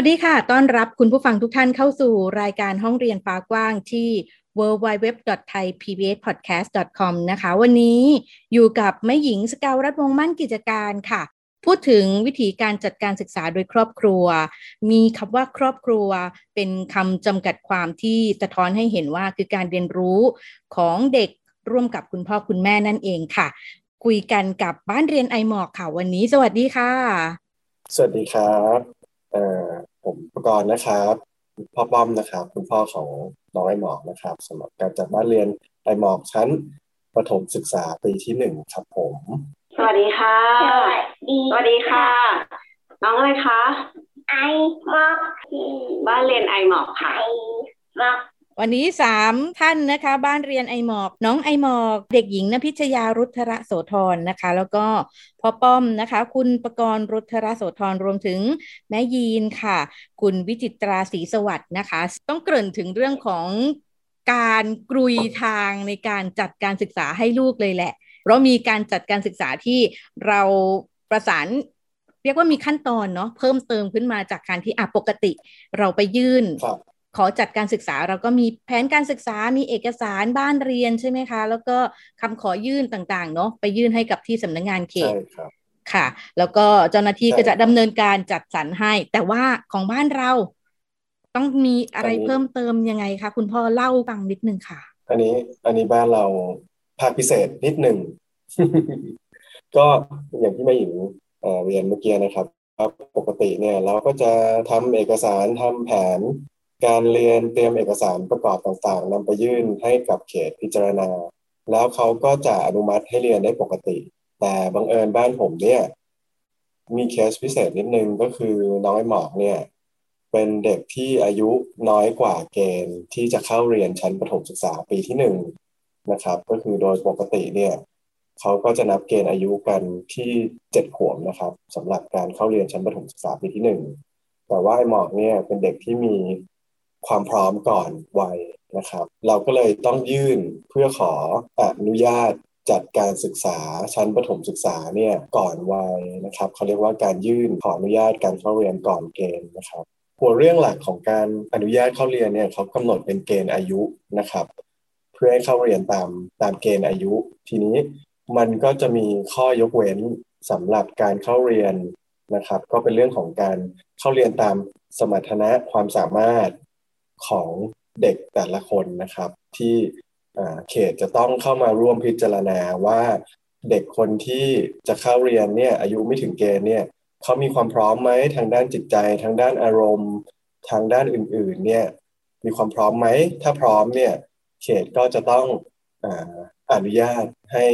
วัสดีค่ะ ต้อนรับคุณผู้ฟังทุกท่านเข้าสู่รายการห้องเรียนฟ้ากว้างที่ www.thaipbspodcast.com นะคะ วันนี้อยู่กับแม่หญิงสกาวรัฐวงมั่นกิจการค่ะ พูดถึงวิธีการจัดการศึกษาโดยครอบครัว มีคำว่าครอบครัว เป็นคำจำกัดความที่สะท้อนให้เห็นว่าคือการเรียนรู้ของเด็กร่วมกับคุณพ่อคุณแม่นั่นเองค่ะ คุยกันกับบ้านเรียนไอหมอกค่ะวันนี้ สวัสดีค่ะ สวัสดีครับ ผมประกรณ์นะครับพ่อป้อมนะครับ คุณพ่อของน้องไอหมอกนะครับสำหรับการจัดบ้านเรียนไอหมอกชั้นประถมศึกษาปีที่หนึ่งครับผม สวัสดีค่ะ สวัสดีค่ะ น้องอะไรคะ ไอมอก บ้านเรียนไอหมอกค่ะมอก วันนี้สามท่านนะคะ บ้านเรียนไอหมอก น้องไอหมอก เด็กหญิงนพิชยารุทระโสธรนะคะ แล้วก็พ่อป้อมนะคะ คุณประกรณ์รุทระโสธรรวมถึงแม่ยีนค่ะ คุณวิจิตราศรีสวัสดิ์นะคะ ต้องเกริ่นถึงเรื่องของการกรุยทางในการจัดการศึกษาให้ลูกเลยแหละ เพราะมีการจัดการศึกษาที่เราประสานเรียกว่ามีขั้นตอนเนาะเพิ่มเติมขึ้นมาจากการที่อะปกติ เราไปยื่น ขอจัดการศึกษาเราก็มีแผนการศึกษา มีเอกสารบ้านเรียนใช่ไหมคะ แล้วก็คำขอยื่นต่างๆเนาะไปยื่นให้กับที่สำนักงานเขใช่ตครับค่ะ แล้วก็เจ้าหน้าที่ใช่ก็จะดำเนินการจัดสรรให้ แต่ว่าของบ้านเราต้องมีอะไรอันนี้เพิ่มเติมยังไงคะคุณพ่อเล่าฟังนิดนึงค่ะ อันนี้อันนี้บ้านเราภาคพิเศษนิดหนึ่งก็อย่างที่แม่หญิงเอ่อเรียนเมื่อกี้นะครับว่าปกติเนี่ยเราก็จะทำเอกสารทำแผน การเรียนเตรียมเอกสารประกอบต่างๆนำไปยื่นให้กับเขตพิจารณา แล้วเขาก็จะอนุมัติให้เรียนได้ปกติ แต่บังเอิญบ้านผมเนี่ย มีเคสพิเศษนิดนึงก็คือน้องไอหมอกเนี่ย เป็นเด็กที่อายุน้อยกว่าเกณฑ์ที่จะเข้าเรียนชั้นประถมศึกษาปีที่หนึ่งนะครับ ก็คือโดยปกติเนี่ยเขาก็จะนับเกณฑ์อายุกันที่เจ็ดขวบนะครับสำหรับการเข้าเรียนชั้นประถมศึกษาปีที่หนึ่งแต่ว่าไอ้หมอกเนี่ยเป็นเด็กที่มี ความพร้อมก่อนวัยนะครับ เราก็เลยต้องยื่นเพื่อขออนุญาตจัดการศึกษาชั้นประถมศึกษาเนี่ยก่อนวัยนะครับเขาเรียกว่าการยื่นขออนุญาตการเข้าเรียนก่อนเกณฑ์นะครับ หัวเรื่องหลักของการอนุญาตเข้าเรียนเนี่ยเขากำหนดเป็นเกณฑ์อายุนะครับ เพื่อให้เข้าเรียนตามตามเกณฑ์อายุ ทีนี้มันก็จะมีข้อยกเว้นสำหรับการเข้าเรียนนะครับ ก็เป็นเรื่องของการเข้าเรียนตามสมรรถนะความสามารถ ของเด็กแต่ละคนนะครับ ที่เขตจะต้องเข้ามาร่วมพิจารณาว่าเด็กคนที่จะเข้าเรียนเนี่ยอายุไม่ถึงเกณฑ์เนี่ยเขามีความพร้อมไหมทางด้านจิตใจ ทางด้านอารมณ์ ทางด้านอื่นๆเนี่ยมีความพร้อมไหมถ้าพร้อมเนี่ยเขตก็จะต้องออนุญาตให้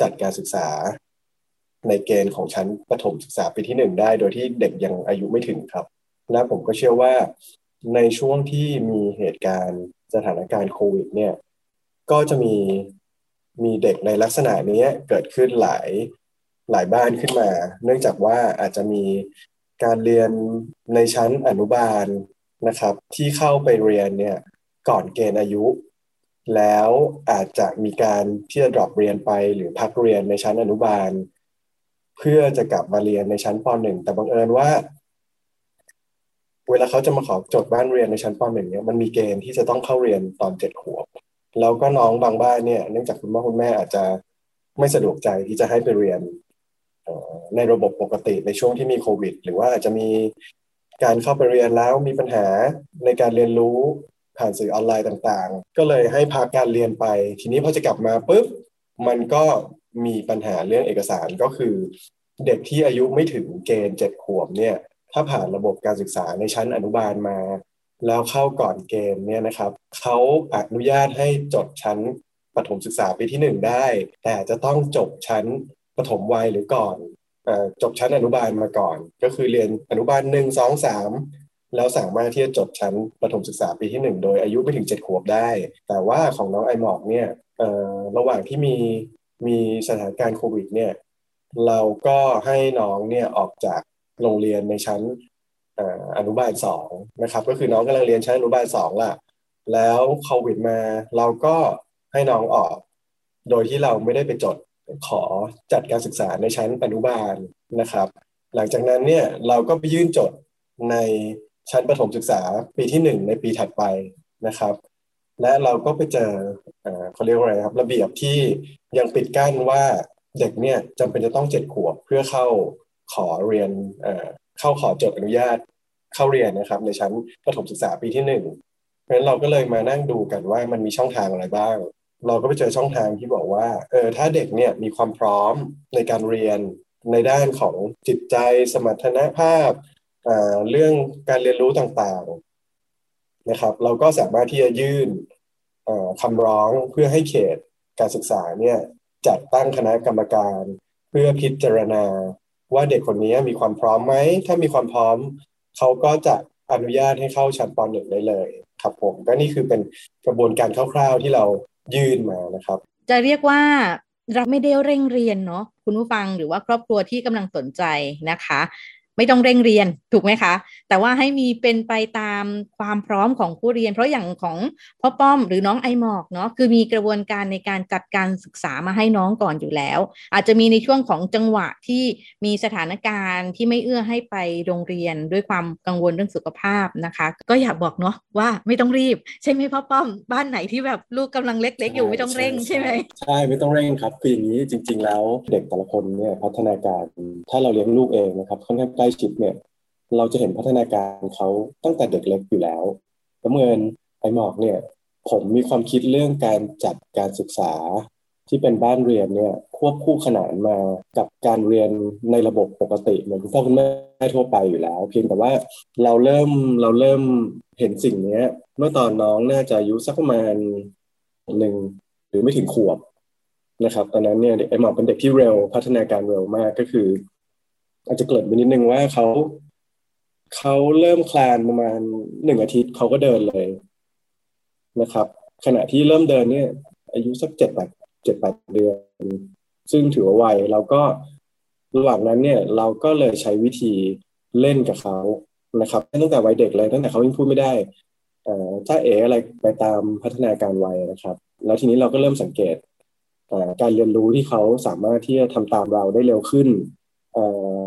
จัดการศึกษาในเกณฑ์ของชั้นประถมศึกษาปีที่หนึ่งได้ โดยที่เด็กยังอายุไม่ถึงครับ และผมก็เชื่อว่า ในช่วงที่มีเหตุการณ์สถานการณ์โควิดเนี่ยก็จะมีมีเด็กในลักษณะนี้เกิดขึ้นหลายหลายบ้านขึ้นมา เนื่องจากว่าอาจจะมีการเรียนในชั้นอนุบาลนะครับ ที่เข้าไปเรียนเนี่ยก่อนเกณฑ์อายุ แล้วอาจจะมีการที่จะ drop เรียนไปหรือพักเรียนในชั้นอนุบาล เพื่อจะกลับมาเรียนในชั้นป .1 แต่บังเอิญว่า เวลาเขาจะมาขอจดบ้านเรียนในชั้นป .1 เนี่ยมันมีเกณฑ์ที่จะต้องเข้าเรียนตอนเจ็ดขวบแล้วก็น้องบางบ้านเนี่ยเนื่องจากคุณพ่อคุณแม่อาจจะไม่สะดวกใจที่จะให้ไปเรียนในระบบปกติในช่วงที่มีโควิด หรือว่าอาจจะมีการเข้าไปเรียนแล้วมีปัญหาในการเรียนรู้ผ่านสื่อออนไลน์ต่างๆ ก็เลยให้พักการเรียนไป ทีนี้พอจะกลับมาปุ๊บมันก็มีปัญหาเรื่องเอกสารก็คือ เด็กที่อายุไม่ถึงเกณฑ์เจ็ดขวบเนี่ย ถ้าผ่านระบบการศึกษาในชั้นอนุบาลมา แล้วเข้าก่อนเกณฑ์เนี่ยนะครับเขาอนุญาตให้จบชั้นประถมศึกษาปีที่หนึ่งได้ แต่จะต้องจบชั้นประถมวัยหรือก่อนจบชั้นอนุบาลมาก่อน ก็คือเรียนอนุบาลหนึ่งสองสามแล้วสามารถที่จะจบชั้นประถมศึกษาปีที่หนึ่งโดยอายุไม่ถึงเจ็ดขวบได้ แต่ว่าของน้องไอหมอกเนี่ยระหว่างที่มีมีสถานการณ์โควิดเนี่ยเราก็ให้น้องเนี่ยออกจาก โรงเรียนในชั้นอนุบาลสองนะครับก็คือน้องกำลังเรียนชั้นอนุบาลสองล่ะ แล้วโควิดมาเราก็ให้น้องออก โดยที่เราไม่ได้ไปจดขอจัดการศึกษาในชั้นอนุบาลนะครับ หลังจากนั้นเนี่ยเราก็ไปยื่นจดในชั้นประถมศึกษาปีที่หนึ่งในปีถัดไปนะครับ และเราก็ไปเจอเขาเรียกว่าอะไรครับ ระเบียบที่ยังปิดกั้นว่าเด็กเนี่ยจำเป็นจะต้องเจ็ดขวบเพื่อเข้า ขอเรียนเข้าขอจดอนุญาตเข้าเรียนนะครับ ในชั้นประถมศึกษาปีที่หนึ่งเพราะฉะนั้นเราก็เลยมานั่งดูกันว่ามันมีช่องทางอะไรบ้าง เราก็ไปเจอช่องทางที่บอกว่าเออถ้าเด็กเนี่ยมีความพร้อมในการเรียนในด้านของจิตใจสมรรถนะภาพเรื่องการเรียนรู้ต่างๆนะครับ เราก็สามารถที่จะยื่นคำร้องเพื่อให้เขตการศึกษาเนี่ยจัดตั้งคณะกรรมการ เพื่อพิจารณา ว่าเด็กคนนี้มีความพร้อมไหม ถ้ามีความพร้อม เขาก็จะอนุญาตให้เข้าชั้นป .1 ได้เลยครับผมก็นี่คือเป็นกระบวนการคร่าวๆที่เรายื่นมานะครับ จะเรียกว่าเราไม่ได้เร่งเรียนเนาะคุณผู้ฟังหรือว่าครอบครัวที่กำลังสนใจนะคะ ไม่ต้องเร่งเรียนถูกไหมคะ แต่ว่าให้มีเป็นไปตามความพร้อมของผู้เรียน เพราะอย่างของพ่อป้อมหรือน้องไอหมอกเนาะคือมีกระบวนการในการจัดการศึกษามาให้น้องก่อนอยู่แล้ว อาจจะมีในช่วงของจังหวะที่มีสถานการณ์ที่ไม่เอื้อให้ไปโรงเรียนด้วยความกังวลเรื่องสุขภาพนะคะ ก็อยากบอกเนาะว่าไม่ต้องรีบ ใช่ไหมพ่อป้อมบ้านไหนที่แบบลูกกำลังเล็ก ๆ อยู่ไม่ต้องเร่งใช่ไหมใช่ไม่ต้องเร่งครับคืออย่างนี้จริง ๆ แล้วเด็กแต่ละคนเนี่ยพัฒนาการถ้าเราเลี้ยงลูกเองนะครับค่อนข้างล้ชิดเนี่ยเราจะเห็นพัฒนาการเขาตั้งแต่เด็กเล็กอยู่แล้วแล้วเมื่อไอหมอกเนี่ยผมมีความคิดเรื่องการจัดการศึกษาที่เป็นบ้านเรียนเนี่ยควบคู่ขนานมากับการเรียนในระบบปกติเหมือนคุณพ่อคุณแม่ทั่วไปอยู่แล้ว เพียงแต่ว่าเราเริ่มเราเริ่มเห็นสิ่งนี้เมื่อตอนน้องน่าจะอายุสักประมาณหนึ่งหรือไม่ถึงขวบนะครับ ตอนนั้นเนี่ยไอหมอกเป็นเด็กที่เร็วพัฒนาการเร็วมากก็คือ อาจจะเกิดไปนิดนึงว่าเขาเขาเริ่มคลานประมาณหนึ่งอาทิตย์เขาก็เดินเลยนะครับ ขณะที่เริ่มเดินเนี่ย อายุสักเจ็ดแปดเจ็ดแปดเดือน ซึ่งถือว่าไวเราก็ระหว่างนั้นเนี่ย เราก็เลยใช้วิธีเล่นกับเขานะครับตั้งแต่วัยเด็กเลยตั้งแต่เขายังพูดไม่ได้ถ้าเอ๋อะไรไปตามพัฒนาการวัยนะครับ แล้วทีนี้เราก็เริ่มสังเกตการเรียนรู้ที่เขาสามารถที่จะทำตามเราได้เร็วขึ้น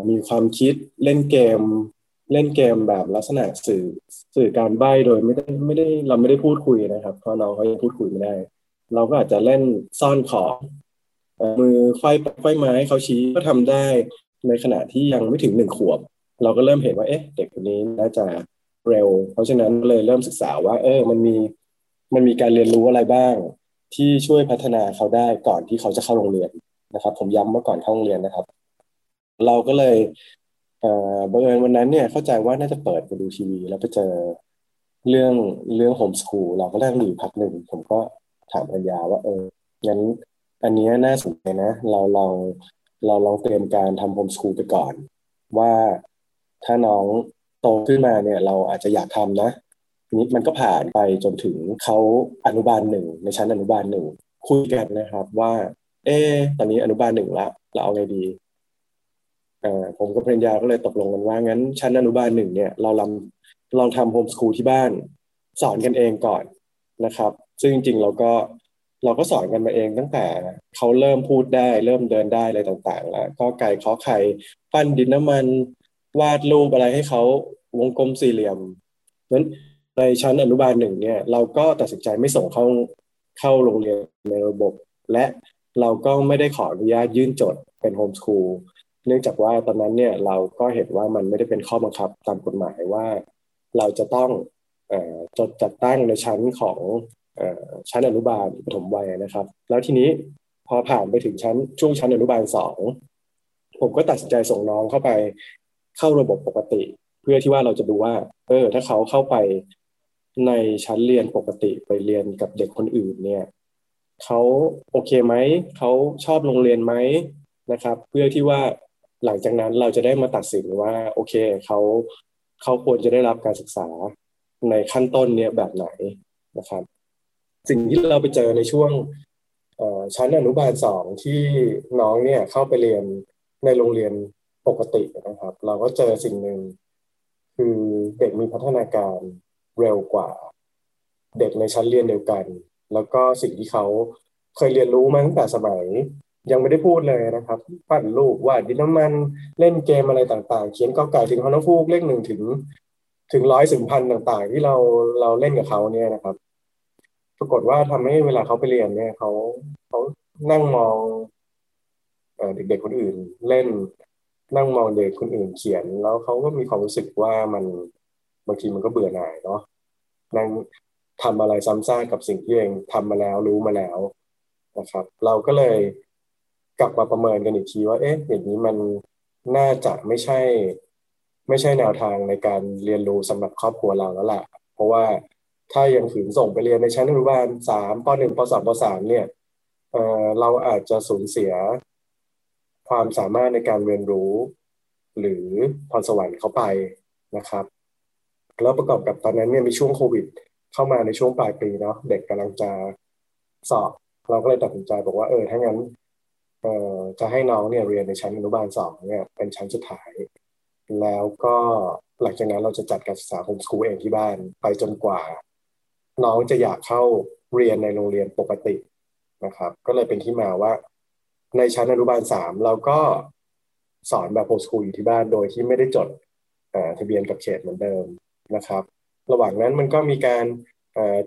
มีความคิดเล่นเกม เล่นเกมแบบลักษณะสื่อสื่อการใบ้โดยไม่ได้ไม่ได้เราไม่ได้พูดคุยนะครับ เพราะน้องเขายังพูดคุยไม่ได้ เราก็อาจจะเล่นซ่อนของมือไขว้ไขว้ไม้เขาชี้ก็ทำได้ในขณะที่ยังไม่ถึงหนึ่งขวบ เราก็เริ่มเห็นว่าเอ๊ะ เด็กคนนี้น่าจะเร็ว เพราะฉะนั้นเลยเริ่มศึกษาว่า เออมันมีมันมีการเรียนรู้อะไรบ้าง ที่ช่วยพัฒนาเขาได้ก่อนที่เขาจะเข้าโรงเรียนนะครับ ผมย้ำว่าก่อนเข้าโรงเรียนนะครับ เราก็เลยบังเอิญวันนั้นเนี่ยเข้าใจว่าน่าจะเปิดไปดูทีวี แล้วไปเจอเรื่องเรื่องโฮมสคูลเราก็นั่งดูพักหนึ่งผมก็ถามพัญญาว่าเอองั้นอันนี้น่าสนใจนะ เราลองเราลองเตรียมการทำโฮมสคูลไปก่อน ว่าถ้าน้องโตขึ้นมาเนี่ย เราอาจจะอยากทำนะนี้มันก็ผ่านไปจนถึงเขาอนุบาลหนึ่งในชั้นอนุบาลหนึ่งคุยกันนะครับว่า เออตอนนี้อนุบาลหนึ่งละเราเอาไงดี ผมกับภรรยาก็เลยตกลงกันว่างั้นชั้นอนุบาลหนึ่งเนี่ยเราลองลองทำโฮมสคูลที่บ้านสอนกันเองก่อนนะครับ ซึ่งจริงๆเราก็เราก็สอนกันมาเองตั้งแต่เขาเริ่มพูดได้ เริ่มเดินได้อะไรต่างๆ แล้ว ก็ไก่ขอไข่ปั้นดินน้ำมัน วาดรูปอะไรให้เขาวงกลมสี่เหลี่ยมนั้นในชั้นอนุบาลหนึ่งเนี่ยเราก็ตัดสินใจไม่ส่งเข้าเข้าโรงเรียนในระบบ และเราก็ไม่ได้ขออนุญาตยื่นจดเป็นโฮมสคูล เนื่องจากว่าตอนนั้นเนี่ยเราก็เห็นว่ามันไม่ได้เป็นข้อบังคับตามกฎหมายว่า เราจะต้องจดจัดตั้งในชั้นของชั้นอนุบาลปฐมวัยนะครับ แล้วทีนี้พอผ่านไปถึงชั้นช่วงชั้นอนุบาลสองผมก็ตัดสินใจส่งน้องเข้าไปเข้าระบบปกติ เพื่อที่ว่าเราจะดูว่า เออ ถ้าเขาเข้าไปในชั้นเรียนปกติไปเรียนกับเด็กคนอื่นเนี่ยเขาโอเคไหมเขาชอบโรงเรียนไหมนะครับ เพื่อที่ว่า หลังจากนั้นเราจะได้มาตัดสินว่า โอเคเขาเขาควรจะได้รับการศึกษาในขั้นต้นเนี่ยแบบไหนนะครับ สิ่งที่เราไปเจอในช่วงชั้นอนุบาลสองที่น้องเนี่ยเข้าไปเรียนในโรงเรียนปกตินะครับ เราก็เจอสิ่งหนึ่งคือเด็กมีพัฒนาการเร็วกว่า เด็กในชั้นเรียนเดียวกัน แล้วก็สิ่งที่เขาเคยเรียนรู้มาตั้งแต่สมัย ยังไม่ได้พูดเลยนะครับปั้นรูปวาดดินน้ำมันเล่นเกมอะไรต่างๆ เขียนกอไก่ถึงฮอนฟูกเลขหนึ่งถึง ถึงร้อยถึงพันต่างๆ ที่เราเราเล่นกับเขาเนี่ยนะครับ ปรากฏว่าทำให้เวลาเขาไปเรียนเนี่ยเขาเขานั่งมองเด็กๆคนอื่นเล่น นั่งมองเด็กคนอื่นเขียน แล้วเขาก็มีความรู้สึกว่ามันบางทีมันก็เบื่อหน่ายเนาะนั่งทำอะไรซ้ำซากกับสิ่งที่เองทำมาแล้วรู้มาแล้วนะครับ เราก็เลย กลับมาประเมินกันอีกทีว่า เอ๊ะ อย่างนี้มันน่าจะไม่ใช่ ไม่ใช่แนวทางในการเรียนรู้สำหรับครอบครัวเราแล้วล่ะ เพราะว่าถ้ายังฝืนส่งไปเรียนในชั้นอนุบาลสามปหนึ่งปสองปสามเนี่ยเออเราอาจจะสูญเสีย ความสามารถในการเรียนรู้ หรือพรสวรรค์เขาไปนะครับ แล้วประกอบกับตอนนั้นเนี่ยมีช่วงโควิด เข้ามาในช่วงปลายปีเนาะเด็กกำลังจะสอบ เราก็เลยตัดสินใจบอกว่าเออถ้างั้น จะให้น้องเนี่ยเรียนในชั้นอนุบาลสองเนี่ยเป็นชั้นสุดท้าย แล้วก็หลังจากนั้นเราจะจัดการศึกษาโฮมสคูลเองที่บ้านไปจนกว่า น้องจะอยากเข้าเรียนในโรงเรียนปกตินะครับ ก็เลยเป็นที่มาว่า ในชั้นอนุบาลสามเราก็สอนแบบโฮสคูลอยู่ที่บ้านโดยที่ไม่ได้จดทะเบียนกับเขตเหมือนเดิมนะครับ ระหว่างนั้นมันก็มีการ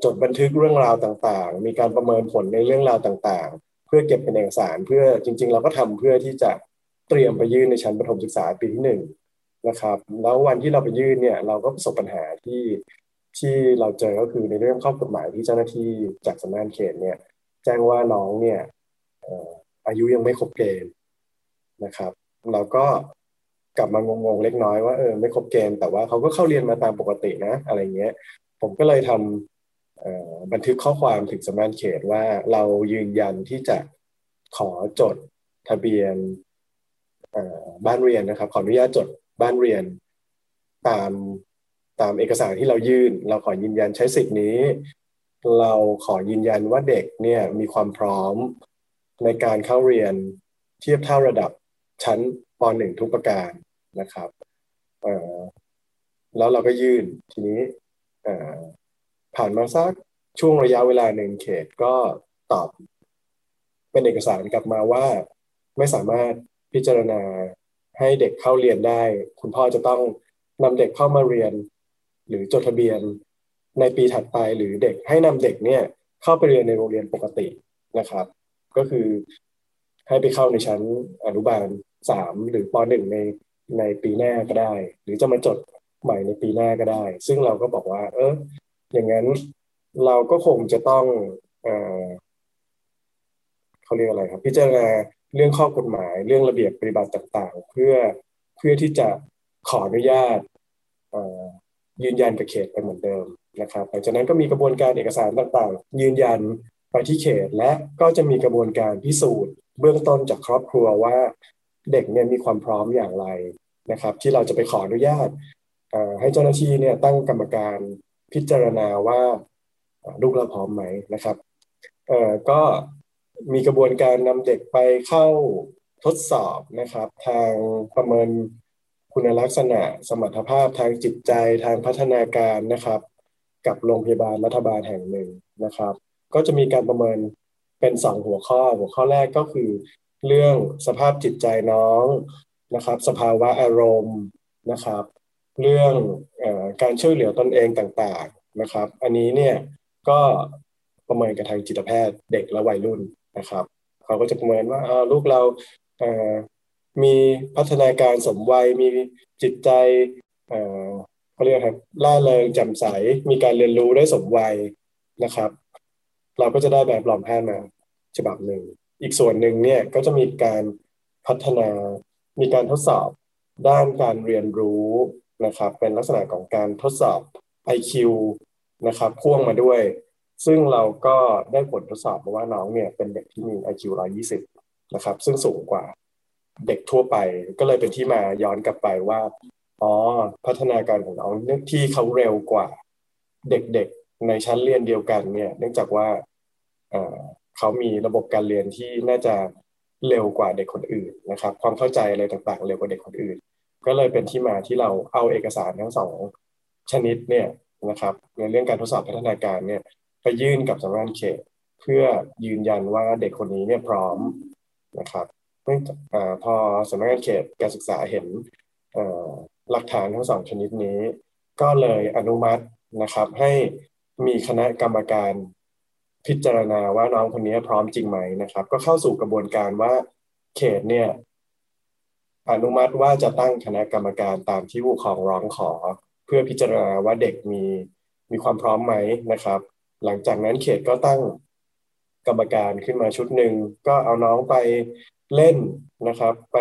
จดบันทึกเรื่องราวต่างๆ มีการประเมินผลในเรื่องราวต่างๆ เพื่อเก็บเป็นเอกสารเพื่อจริง ๆ เราก็ทำเพื่อที่จะเตรียมไปยื่นในชั้นประถมศึกษาปีที่หนึ่งนะครับ แล้ววันที่เราไปยื่นเนี่ยเราก็ประสบปัญหาที่ที่เราเจอก็คือในเรื่องข้อกฎหมายที่เจ้าหน้าที่จากสำนักงานเขตเนี่ย แจ้งว่าน้องเนี่ยอายุยังไม่ครบเกณฑ์นะครับเราก็กลับมางงๆเล็กน้อยว่าเออไม่ครบเกณฑ์แต่ว่าเขาก็เข้าเรียนมาตามปกตินะ อะไรเงี้ย ผมก็เลยทำ บันทึกข้อความถึงสำนักเขตว่าเรายืนยันที่จะขอจดทะเบียนบ้านเรียนนะครับ ขออนุญาตจดบ้านเรียนตามตามเอกสารที่เรายื่น เราขอยืนยันใช้สิทธินี้ เราขอยืนยันว่าเด็กเนี่ยมีความพร้อมในการเข้าเรียนเทียบเท่าระดับชั้นป .1 ทุกประการนะครับแล้วเราก็ยื่นทีนี้ ผ่านมาสักช่วงระยะเวลาหนึ่งเขตก็ตอบ เป็นเอกสารกลับมาว่า ไม่สามารถพิจารณาให้เด็กเข้าเรียนได้ คุณพ่อจะต้องนำเด็กเข้ามาเรียน หรือจดทะเบียนในปีถัดไปหรือเด็กให้นำเด็กเนี่ยเข้าไปเรียนในโรงเรียนปกตินะครับ ก็คือให้ไปเข้าในชั้นอนุบาลสามหรือปหนึ่งในในปีหน้าก็ได้ หรือจะมาจดใหม่ในปีหน้าก็ได้ ซึ่งเราก็บอกว่า เออ อย่างนั้นเราก็คงจะต้องเอเขาเรียกอะไรครับพิจารณาเรื่องข้อกฎหมาย เรื่องระเบียบปฏิบัติต่างๆ เพื่อเพื่อที่จะขออนุญาตยืนยันกับเขตไปเหมือนเดิมนะครับหลังจากนั้นก็มีกระบวนการเอกสารต่างๆ ยืนยันไปที่เขต และก็จะมีกระบวนการพิสูจน์ เบื้องต้นจากครอบครัวว่าเด็กเนี่ยมีความพร้อมอย่างไรนะครับ ที่เราจะไปขออนุญาตให้เจ้าหน้าที่เนี่ยตั้งกรรมการ พิจารณาว่าลูกเราพร้อมไหมนะครับก็มีกระบวนการนำเด็กไปเข้าทดสอบนะครับ ทางประเมินคุณลักษณะสมรรถภาพทางจิตใจทางพัฒนาการนะครับ กับโรงพยาบาลรัฐบาลแห่งหนึ่งนะครับ ก็จะมีการประเมินเป็นสองหัวข้อ หัวข้อแรกก็คือ เรื่องสภาพจิตใจน้องนะครับ สภาวะอารมณ์นะครับ เรื่องอการช่วยเหลือตนเองต่างๆนะครับ อันนี้เนี่ยก็ประเมินกับทางจิตแพทย์เด็กและวัยรุ่นนะครับเขาก็จะประเมินว่าลูกเรามีพัฒนาการสมวัยมีจิตใจเขาเรียกครับล่าเริงแจ่มใสมีการเรียนรู้ได้สมวัยนะครับ เราก็จะได้แบบหลอมแพทย์มาฉบับหนึ่ง อีกส่วนหนึ่งเนี่ยก็จะมีการพัฒนามีการทดสอบด้านการเรียนรู้ นะครับเป็นลักษณะของการทดสอบ IQ นะครับพ่วงมาด้วย ซึ่งเราก็ได้ผลทดสอบว่าน้องเนี่ยเป็นเด็กที่มี IQ 120 นะครับ ซึ่งสูงกว่าเด็กทั่วไป ก็เลยเป็นที่มาย้อนกลับไปว่าอ๋อพัฒนาการของน้องที่เขาเร็วกว่า เด็กๆในชั้นเรียนเดียวกันเนี่ยเนื่องจากว่าเขามีระบบการเรียนที่น่าจะเร็วกว่าเด็กคนอื่นนะครับ ความเข้าใจอะไรต่างๆ เร็วกว่าเด็กคนอื่น ก็เลยเป็นที่มาที่เราเอาเอกสารทั้งสองชนิดเนี่ยนะครับ ในเรื่องการทดสอบพัฒนาการเนี่ยไปยื่นกับสำนักงานเขต เพื่อยืนยันว่าเด็กคนนี้เนี่ยพร้อมนะครับเนื่องจากพอสำนักงานเขตการศึกษาเห็นหลักฐานทั้งสองชนิดนี้ ก็เลยอนุมัตินะครับให้มีคณะกรรมการพิจารณาว่าน้องคนนี้พร้อมจริงไหมนะครับ ก็เข้าสู่กระบวนการว่าเขตเนี่ย อนุมัติว่าจะตั้งคณะกรรมการตามที่ผู้ปกครองร้องขอ เพื่อพิจารณาว่าเด็กมีมีความพร้อมไหมนะครับ หลังจากนั้นเขตก็ตั้งกรรมการขึ้นมาชุดหนึ่งก็เอาน้องไปเล่นนะครับ ไป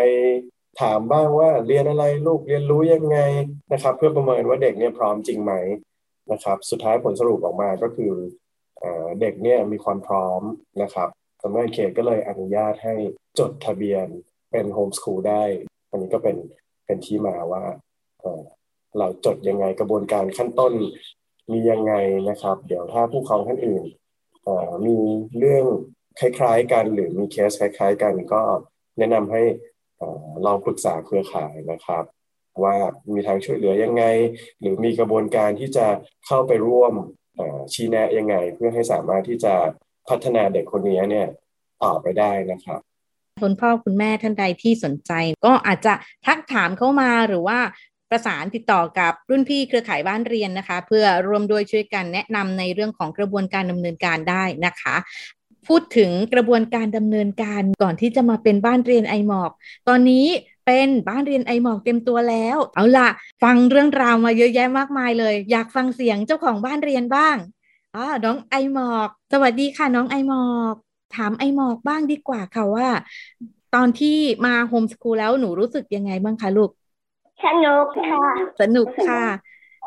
ถามบ้างว่าเรียนอะไรลูกเรียนรู้ยังไงนะครับ เพื่อประเมินว่าเด็กเนี่ยพร้อมจริงไหมนะครับ สุดท้ายผลสรุปออกมาก็คือเด็กเนี่ยมีความพร้อมนะครับสำนักงานเขตก็เลยอนุญาตให้จดทะเบียนเป็นโฮมสคูลได้ อันนี้ก็เป็นเป็นที่มาว่าเราจดยังไงกระบวนการขั้นต้นมียังไงนะครับ เดี๋ยวถ้าผู้ครองท่านอื่นมีเรื่องคล้ายๆกันหรือมีเคสคล้าย ๆ กันก็แนะนำให้ลองปรึกษาเครือข่ายนะครับ ว่ามีทางช่วยเหลือยังไง หรือมีกระบวนการที่จะเข้าไปร่วมชี้แนะยังไง เพื่อให้สามารถที่จะพัฒนาเด็กคนนี้เนี่ยต่อไปได้นะครับ คุณพ่อคุณแม่ท่านใดที่สนใจ ก็อาจจะทักถามเข้ามาหรือว่าประสานติดต่อกับรุ่นพี่เครือข่ายบ้านเรียนนะคะ เพื่อรวมด้วยช่วยกันแนะนำในเรื่องของกระบวนการดำเนินการได้นะคะ พูดถึงกระบวนการดำเนินการก่อนที่จะมาเป็นบ้านเรียนไอหมอก ตอนนี้เป็นบ้านเรียนไอหมอกเต็มตัวแล้ว เอาล่ะ ฟังเรื่องราวมาเยอะแยะมากมายเลย อยากฟังเสียงเจ้าของบ้านเรียนบ้างอ๋อน้องไอหมอก สวัสดีค่ะน้องไอหมอก ถามไอหมอกบ้างดีกว่าค่ะว่า ตอนที่มาโฮมสคูลแล้วหนูรู้สึกยังไงบ้างคะลูก สนุกค่ะ สนุกค่ะ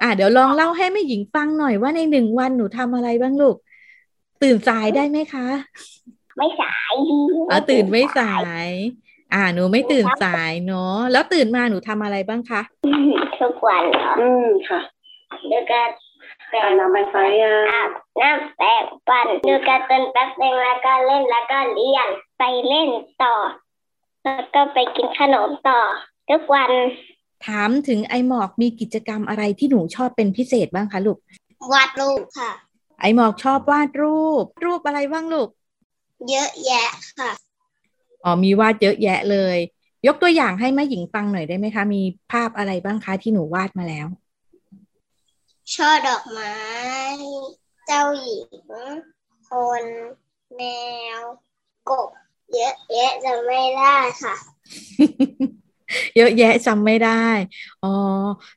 อ่าเดี๋ยวลองเล่าให้แม่หญิงฟังหน่อยว่าในหนึ่งวันหนูทำอะไรบ้างลูก ตื่นสายได้ไหมคะ ไม่สายอ๋อตื่นไม่สาย อ่าหนูไม่ตื่นสายเนาะแล้วตื่นมาหนูทำอะไรบ้างคะทุกวันเหรออืมค่ะดูการแต่น้ำใบไฟอะน้ำแปงปั่นดูการตื่นแป๊บนึงแล้วก็เล่นแล้วก็เรียนไปเล่นต่อ แล้วก็ไปกินขนมต่อ ทุกวัน ถามถึงไอหมอกมีกิจกรรมอะไรที่หนูชอบเป็นพิเศษบ้างคะลูกวาดรูปค่ะ ไอหมอกชอบวาดรูป รูปอะไรบ้างลูก เยอะแยะค่ะอ๋อมีวาดเยอะแยะเลย ยกตัวอย่างให้แม่หญิงฟังหน่อยได้ไหมคะ มีภาพอะไรบ้างคะที่หนูวาดมาแล้ว ช่อดอกไม้ เจ้าหญิง คน แมว กบ เยอะแยะจะไม่ได้ค่ะ เยอะแยะจำไม่ได้ อ๋อ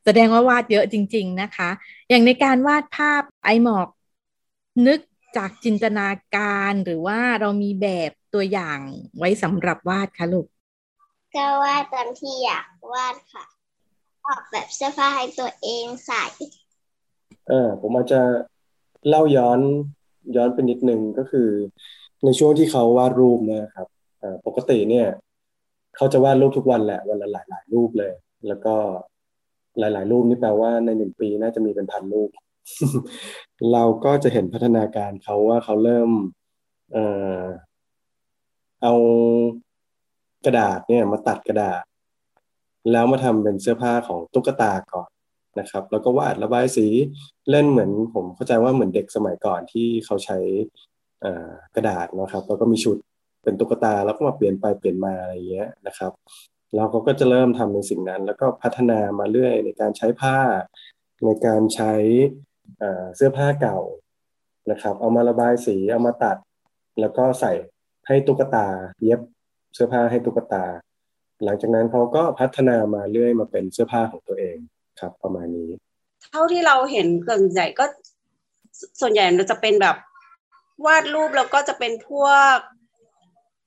แสดงว่าวาดเยอะจริง ๆนะคะ อย่างในการวาดภาพไอหมอก นึกจากจินตนาการหรือว่าเรามีแบบตัวอย่างไว้สำหรับวาดคะลูก ก็วาดตามที่อยากวาดค่ะ ออกแบบเสื้อผ้าให้ตัวเองใส่ เออผมอาจจะเล่าย้อนย้อนไปนิดนึงก็คือ ในช่วงที่เขาวาดรูปนะครับปกติเนี่ย เขาจะวาดรูปทุกวันแหละวันละหลายหลายรูปเลย แล้วก็หลาย ๆ รูปนี่แปลว่าในหนึ่งปีน่าจะมีเป็นพันรูป เราก็จะเห็นพัฒนาการเขาว่าเขาเริ่มเอ่อเอากระดาษเนี่ยมาตัดกระดาษ แล้วมาทำเป็นเสื้อผ้าของตุ๊กตาก่อน นะครับ แล้วก็วาดระบายสีเล่นเหมือนผมเข้าใจว่าเหมือนเด็กสมัยก่อนที่เขาใช้กระดาษนะครับแล้วก็มีชุดเป็นตุ๊กตาแล้วก็มาเปลี่ยนไปเปลี่ยนมาอะไรเงี้ยนะครับแล้วเขาก็จะเริ่มทำในสิ่งนั้น แล้วก็พัฒนามาเรื่อยในการใช้ผ้า ในการใช้เสื้อผ้าเก่านะครับ เอามาระบายสีเอามาตัด แล้วก็ใส่ให้ตุ๊กตา เย็บเสื้อผ้าให้ตุ๊กตา หลังจากนั้นเขาก็พัฒนามาเรื่อยมาเป็นเสื้อผ้าของตัวเอง ครับ ประมาณนี้ เท่าที่เราเห็นเกินใหญ่ก็ส่วนใหญ่เราจะเป็นแบบวาดรูปแล้วก็จะเป็นพวก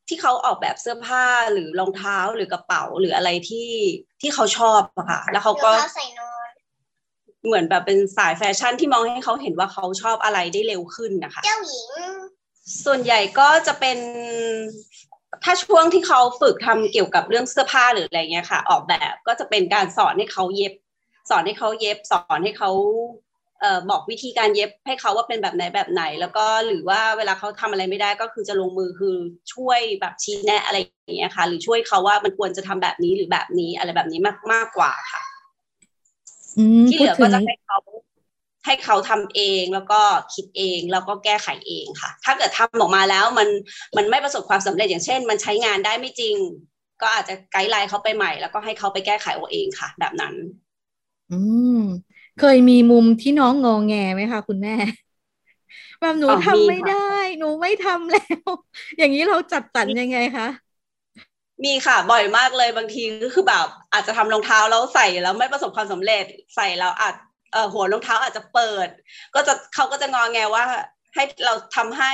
ที่เขาออกแบบเสื้อผ้าหรือรองเท้าหรือกระเป๋าหรืออะไรที่ที่เขาชอบอะค่ะ แล้วเขาก็เหมือนแบบเป็นสายแฟชั่นที่มองให้เขาเห็นว่าเขาชอบอะไรได้เร็วขึ้นนะคะ เจ้าหญิง ส่วนใหญ่ก็จะเป็นถ้าช่วงที่เขาฝึกทำเกี่ยวกับเรื่องเสื้อผ้าหรืออะไรเงี้ยค่ะ ออกแบบก็จะเป็นการสอนให้เขาเย็บ สอนให้เขาเย็บสอนให้เขาเอ่อบอกวิธีการเย็บให้เขาว่าเป็นแบบไหนแบบไหน แล้วก็หรือว่าเวลาเขาทำอะไรไม่ได้ก็คือจะลงมือคือช่วยแบบชี้แนะอะไรอย่างเงี้ยค่ะ หรือช่วยเขาว่ามันควรจะทำแบบนี้หรือแบบนี้อะไรแบบนี้มากมากกว่าค่ะอืมที่เหลือพูก็ดถึจะงให้เขาให้เขาทำเองแล้วก็คิดเองแล้วก็แก้ไขเองค่ะ ถ้าเกิดทำออกมาแล้วมันมันไม่ประสบความสำเร็จอย่างเช่น มันใช้งานได้ไม่จริง ก็อาจจะไกด์ไลน์เขาไปใหม่ แล้วก็ให้เขาไปแก้ไขเอาเองค่ะ แบบนั้น อืม เคยมีมุมที่น้องงอแงไหมคะคุณแม่แบบหนูอ๋อทำมีไม่ค่ะ ได้ หนูไม่ทำแล้ว อย่างนี้เราจัดสรรยังไงคะมีค่ะบ่อยมากเลยบางทีก็คือแบบอาจจะทำรองเท้าแล้วใส่แล้วไม่ประสบความสำเร็จใส่แล้วอาจเอ่อหัวรองเท้าอาจจะเปิด ก็จะเขาก็จะงอแงว่า ให้เราทำให้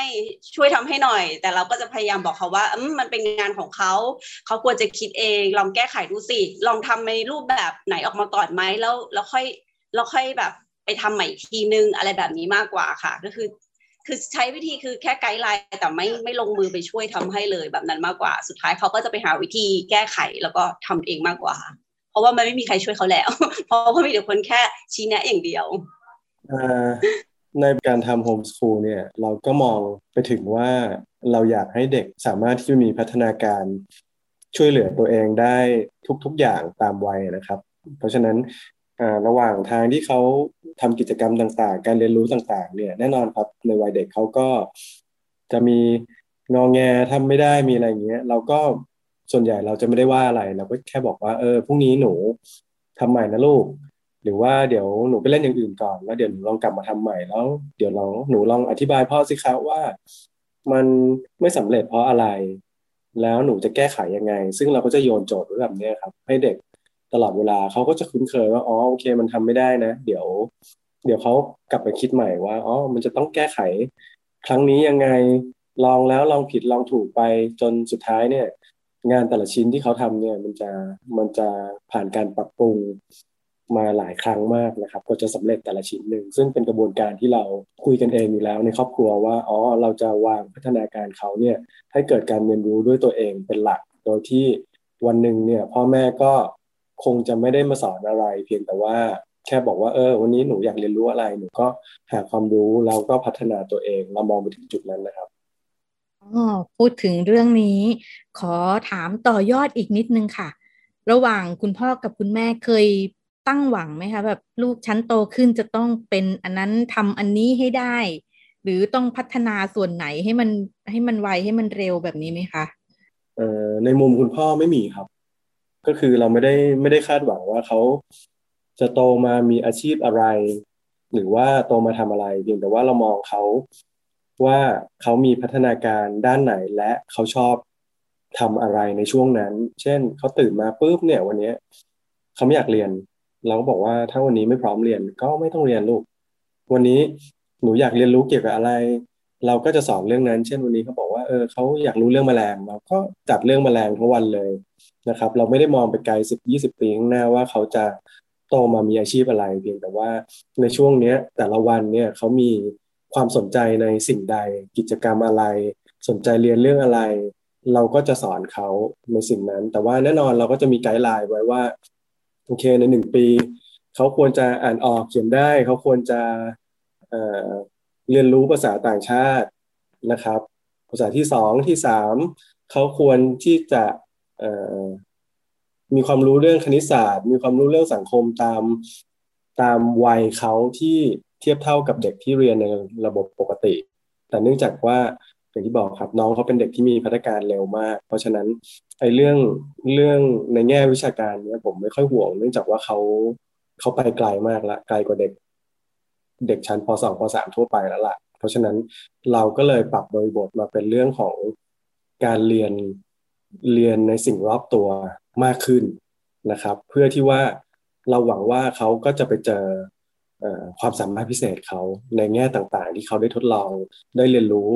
ช่วยทำให้หน่อย แต่เราก็จะพยายามบอกเขาว่ามมันเป็นงานของเขาเขาควรจะคิดเองลองแก้ไขดูสิลองทำในรูปแบบไหนออกมาก่อนไหมแล้วแล้วค่อยแล้วค่อยแบบไปทำใหม่อีกทีนึงอะไรแบบนี้มากกว่าค่ะ ก็คือ คือใช้วิธีคือแค่ไกด์ไลน์แต่ไม่ไม่ลงมือไปช่วยทำให้เลยแบบนั้นมากกว่า สุดท้ายเขาก็จะไปหาวิธีแก้ไขแล้วก็ทำเองมากกว่า เพราะว่ามันไม่มีใครช่วยเขาแล้ว เพราะว่ามีแต่คนแค่ชี้แนะอย่างเดียว ในการทำโฮมส o ูลเนี่ย เราก็มองไปถึงว่าเราอยากให้เด็กสามารถที่จะมีพัฒนาการช่วยเหลือตัวเองได้ทุก ๆ อย่างตามวัยนะครับ เพราะฉะนั้นระหว่างทางที่เขาทำกิจกรรมต่างๆ การเรียนรู้ต่างๆ เนี่ยแน่นอนครับในวัยเด็กเขาก็จะมีงอแงทำไม่ได้มีอะไรอย่างเงี้ย เราก็ส่วนใหญ่เราจะไม่ได้ว่าอะไร เราก็แค่บอกว่าเออพรุ่งนี้หนูทำใหม่นะลูก หรือว่าเดี๋ยวหนูไปเล่นอย่างอื่นก่อน แล้วเดี๋ยวหนูลองกลับมาทำใหม่แล้ว เดี๋ยวเราหนูลองอธิบายพ่อสิคะว่า มันไม่สำเร็จเพราะอะไร แล้วหนูจะแก้ไขยังไง ซึ่งเราก็จะโยนโจทย์ไว้แบบนี้ครับ ให้เด็กตลอดเวลาเขาก็จะคุ้นเคยว่าอ๋อโอเค มันทำไม่ได้นะ เดี๋ยว เดี๋ยวเขากลับไปคิดใหม่ว่าอ๋อมันจะต้องแก้ไข ครั้งนี้ยังไงลองแล้วลองผิดลองถูกไปจนสุดท้ายเนี่ย งานแต่ละชิ้นที่เขาทำเนี่ยมันจะมันจะผ่านการปรับปรุง มาหลายครั้งมากนะครับก็จะสำเร็จแต่ละชิ้นหนึ่งซึ่งเป็นกระบวนการที่เราคุยกันเองอยู่แล้วในครอบครัวว่าอ๋อเราจะวางพัฒนาการเขาเนี่ยให้เกิดการเรียนรู้ด้วยตัวเองเป็นหลัก โดยที่วันหนึ่งเนี่ยพ่อแม่ก็คงจะไม่ได้มาสอนอะไร เพียงแต่ว่าแค่บอกว่าเออ วันนี้หนูอยากเรียนรู้อะไรหนูก็หาความรู้แล้วก็พัฒนาตัวเองเรามองไปถึงจุดนั้นนะครับอ๋อพูดถึงเรื่องนี้ ขอถามต่อยอดอีกนิดนึงค่ะ ระหว่างคุณพ่อกับคุณแม่เคย ตั้งหวังไหมคะแบบลูกชั้นโตขึ้นจะต้องเป็นอันนั้นทำอันนี้ให้ได้ หรือต้องพัฒนาส่วนไหนให้มันให้มันไวให้มันเร็วแบบนี้ไหมคะเอ่อในมุมคุณพ่อไม่มีครับ ก็คือเราไม่ได้ไม่ได้คาดหวังว่าเขาจะโตมามีอาชีพอะไร หรือว่าโตมาทำอะไรเพียงแต่ว่าเรามองเขาว่าเขามีพัฒนาการด้านไหนและเขาชอบทำอะไรในช่วงนั้น เช่นเขาตื่นมาปุ๊บเนี่ยวันนี้เขาไม่อยากเรียน เราก็บอกว่าถ้าวันนี้ไม่พร้อมเรียนก็ไม่ต้องเรียนลูก วันนี้หนูอยากเรียนรู้เกี่ยวกับอะไร เราก็จะสอนเรื่องนั้น เช่นวันนี้เขาบอกว่าเออเขาอยากรู้เรื่องแมลงเราก็จัดเรื่องแมลงทั้งวันเลยนะครับ เราไม่ได้มองไปไกลสิบยี่สิบปีข้างหน้าว่าเขาจะโตมามีอาชีพอะไรเพียงแต่ว่าในช่วงเนี้ยแต่ละวันเนี่ยเขามีความสนใจในสิ่งใดกิจกรรมอะไร สนใจเรียนเรื่องอะไร เราก็จะสอนเขาในสิ่งนั้น แต่ว่าแน่นอนเราก็จะมีไกด์ไลน์ไว้ว่า โอเคในหนึ่งปี เขาควรจะอ่านออกเขียนได้ เขาควรจะเเรียนรู้ภาษาต่างชาตินะครับ ภาษาที่สองที่สามเขาควรที่จะมีความรู้เรื่องคณิตศาสตร์ มีความรู้เรื่องสังคมตามตามวัยเขาที่เทียบเท่ากับเด็กที่เรียนในระบบปกติ แต่เนื่องจากว่า อย่างที่บอกครับน้องเขาเป็นเด็กที่มีพัฒนาการเร็วมาก เพราะฉะนั้นไอ้เรื่องเรื่องในแง่วิชาการเนี้ยผมไม่ค่อยห่วง เนื่องจากว่าเขาเขาไปไกลมากละไกลกว่าเด็ก เด็กชั้นป .2 ป .3 ทั่วไปแล้วล่ะ เพราะฉะนั้นเราก็เลยปรับบริบทมาเป็นเรื่องของการเรียนเรียนในสิ่งรอบตัวมากขึ้นนะครับ เพื่อที่ว่าเราหวังว่าเขาก็จะไปเจอความสามารถพิเศษเขาในแง่ต่างๆ ที่เขาได้ทดลองได้เรียนรู้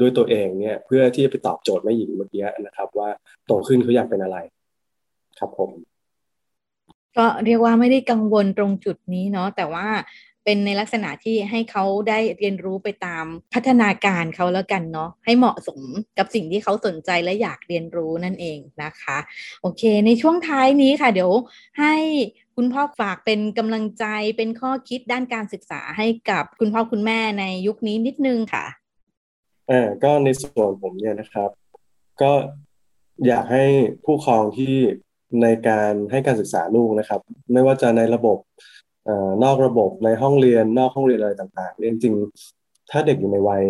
ด้วยตัวเองเนี่ยเพื่อที่จะไปตอบโจทย์แม่หญิงเมื่อกี้นะครับ ว่าโตขึ้นเขาอยากเป็นอะไร ครับผม ก็เรียกว่าไม่ได้กังวลตรงจุดนี้เนาะแต่ว่าเป็นในลักษณะที่ให้เขาได้เรียนรู้ไปตามพัฒนาการเขาแล้วกันเนาะให้เหมาะสมกับสิ่งที่เขาสนใจและอยากเรียนรู้นั่นเองนะคะ โอเค ในช่วงท้ายนี้ค่ะ เดี๋ยวให้คุณพ่อฝากเป็นกำลังใจเป็นข้อคิดด้านการศึกษาให้กับคุณพ่อคุณแม่ในยุคนี้นิดนึงค่ะ อ่าก็ในส่วนผมเนี่ยนะครับ ก็อยากให้ผู้ปกครองที่ในการให้การศึกษาลูกนะครับ ไม่ว่าจะในระบบนอกระบบในห้องเรียนนอกห้องเรียนอะไรต่างๆจริงๆถ้าเด็กอยู่ในวัย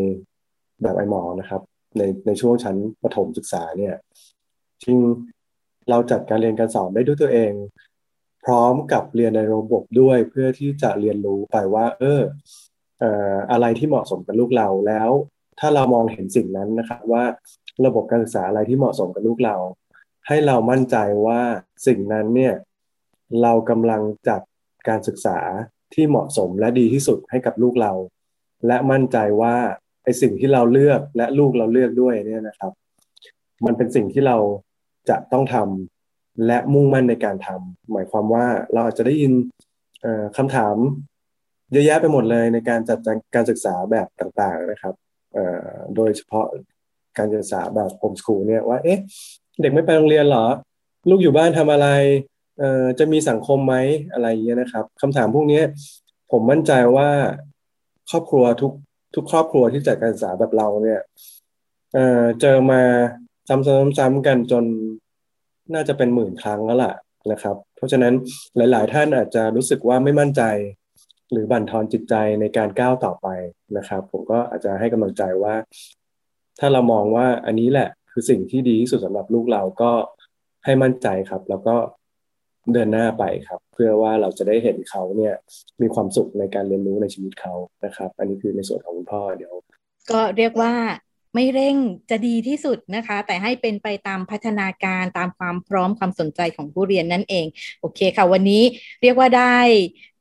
แบบไอหมอนะครับ ในในช่วงชั้นประถมศึกษาเนี่ยจริงเราจัดการเรียนการสอนได้ด้วยตัวเอง พร้อมกับเรียนในระบบด้วยเพื่อที่จะเรียนรู้ไปว่า เออเอ่ออะไรที่เหมาะสมกับลูกเราแล้ว ถ้าเรามองเห็นสิ่งนั้นนะครับว่าระบบการศึกษาอะไรที่เหมาะสมกับลูกเรา ให้เรามั่นใจว่าสิ่งนั้นเนี่ยเรากำลังจัดการศึกษาที่เหมาะสมและดีที่สุดให้กับลูกเรา และมั่นใจว่าไอสิ่งที่เราเลือกและลูกเราเลือกด้วยเนี่ยนะครับ มันเป็นสิ่งที่เราจะต้องทำและมุ่งมั่นในการทำหมายความว่าเราอาจจะได้ยินคำถามเยอะแยะไปหมดเลยในการจัดการศึกษาแบบต่างๆนะครับ โดยเฉพาะการศึกษาแบบโฮมสคูลเนี่ยว่าเอ๊ะเด็กไม่ไปโรงเรียนเหรอ ลูกอยู่บ้านทำอะไรจะมีสังคมไหมอะไรเงี้ยนะครับคำถามพวกนี้ผมมั่นใจว่าครอบครัวทุกทุกครอบครัวที่จัดการศึกษาแบบเราเนี่ยเเจอมาซ้ำๆๆกันจนน่าจะเป็นหมื่นครั้งแล้วล่ะนะครับ เพราะฉะนั้นหลาย ๆ ท่านอาจจะรู้สึกว่าไม่มั่นใจ หรือบั่นทอนจิตใจในการก้าวต่อไปนะครับ ผมก็อาจจะให้กำลังใจว่า ถ้าเรามองว่าอันนี้แหละคือสิ่งที่ดีที่สุดสำหรับลูกเราก็ให้มั่นใจครับ แล้วก็เดินหน้าไปครับ เพื่อว่าเราจะได้เห็นเขาเนี่ยมีความสุขในการเรียนรู้ในชีวิตเขานะครับ อันนี้คือในส่วนของคุณพ่อเดี๋ยว ก็เรียกว่า ไม่เร่งจะดีที่สุดนะคะ แต่ให้เป็นไปตามพัฒนาการตามความพร้อมความสนใจของผู้เรียนนั่นเอง โอเคค่ะ วันนี้เรียกว่าได้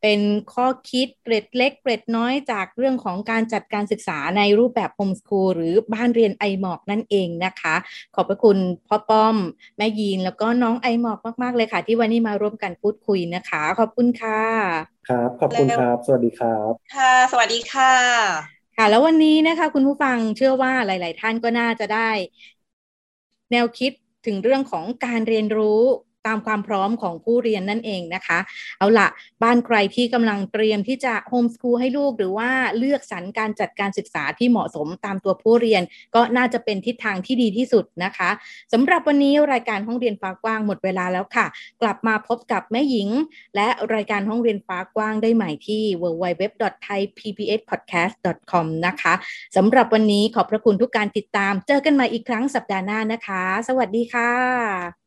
เป็นข้อคิดเกร็ดเล็กเกร็ดน้อยจากเรื่องของการจัดการศึกษาในรูปแบบโฮมสคูลหรือบ้านเรียนไอหมอกนั่นเองนะคะ ขอบพระคุณพ่อป้อม แม่ยีนแล้วก็น้องไอหมอกมาก ๆ เลยค่ะ ที่วันนี้มาร่วมกันพูดคุยนะคะ ขอบคุณค่ะ ครับ ขอบคุณครับ สวัสดีครับ ค่ะ สวัสดีค่ะ ค่ะ แล้ววันนี้นะคะ คุณผู้ฟังเชื่อว่าหลาย ๆ ท่านก็น่าจะได้ แนวคิดถึงเรื่องของการเรียนรู้ ตามความพร้อมของผู้เรียนนั่นเองนะคะ เอาละบ้านใครที่กำลังเตรียมที่จะโฮมสคูลให้ลูก หรือว่าเลือกสรรการจัดการศึกษาที่เหมาะสมตามตัวผู้เรียน ก็น่าจะเป็นทิศทางที่ดีที่สุดนะคะสำหรับวันนี้รายการห้องเรียนฟ้ากว้างหมดเวลาแล้วค่ะ กลับมาพบกับแม่หญิง และรายการห้องเรียนฟ้ากว้างได้ใหม่ที่ www.thaipbspodcast.com นะคะสำหรับวันนี้ขอบพระคุณทุกการติดตาม เจอกันใหม่อีกครั้งสัปดาห์หน้านะคะ สวัสดีค่ะ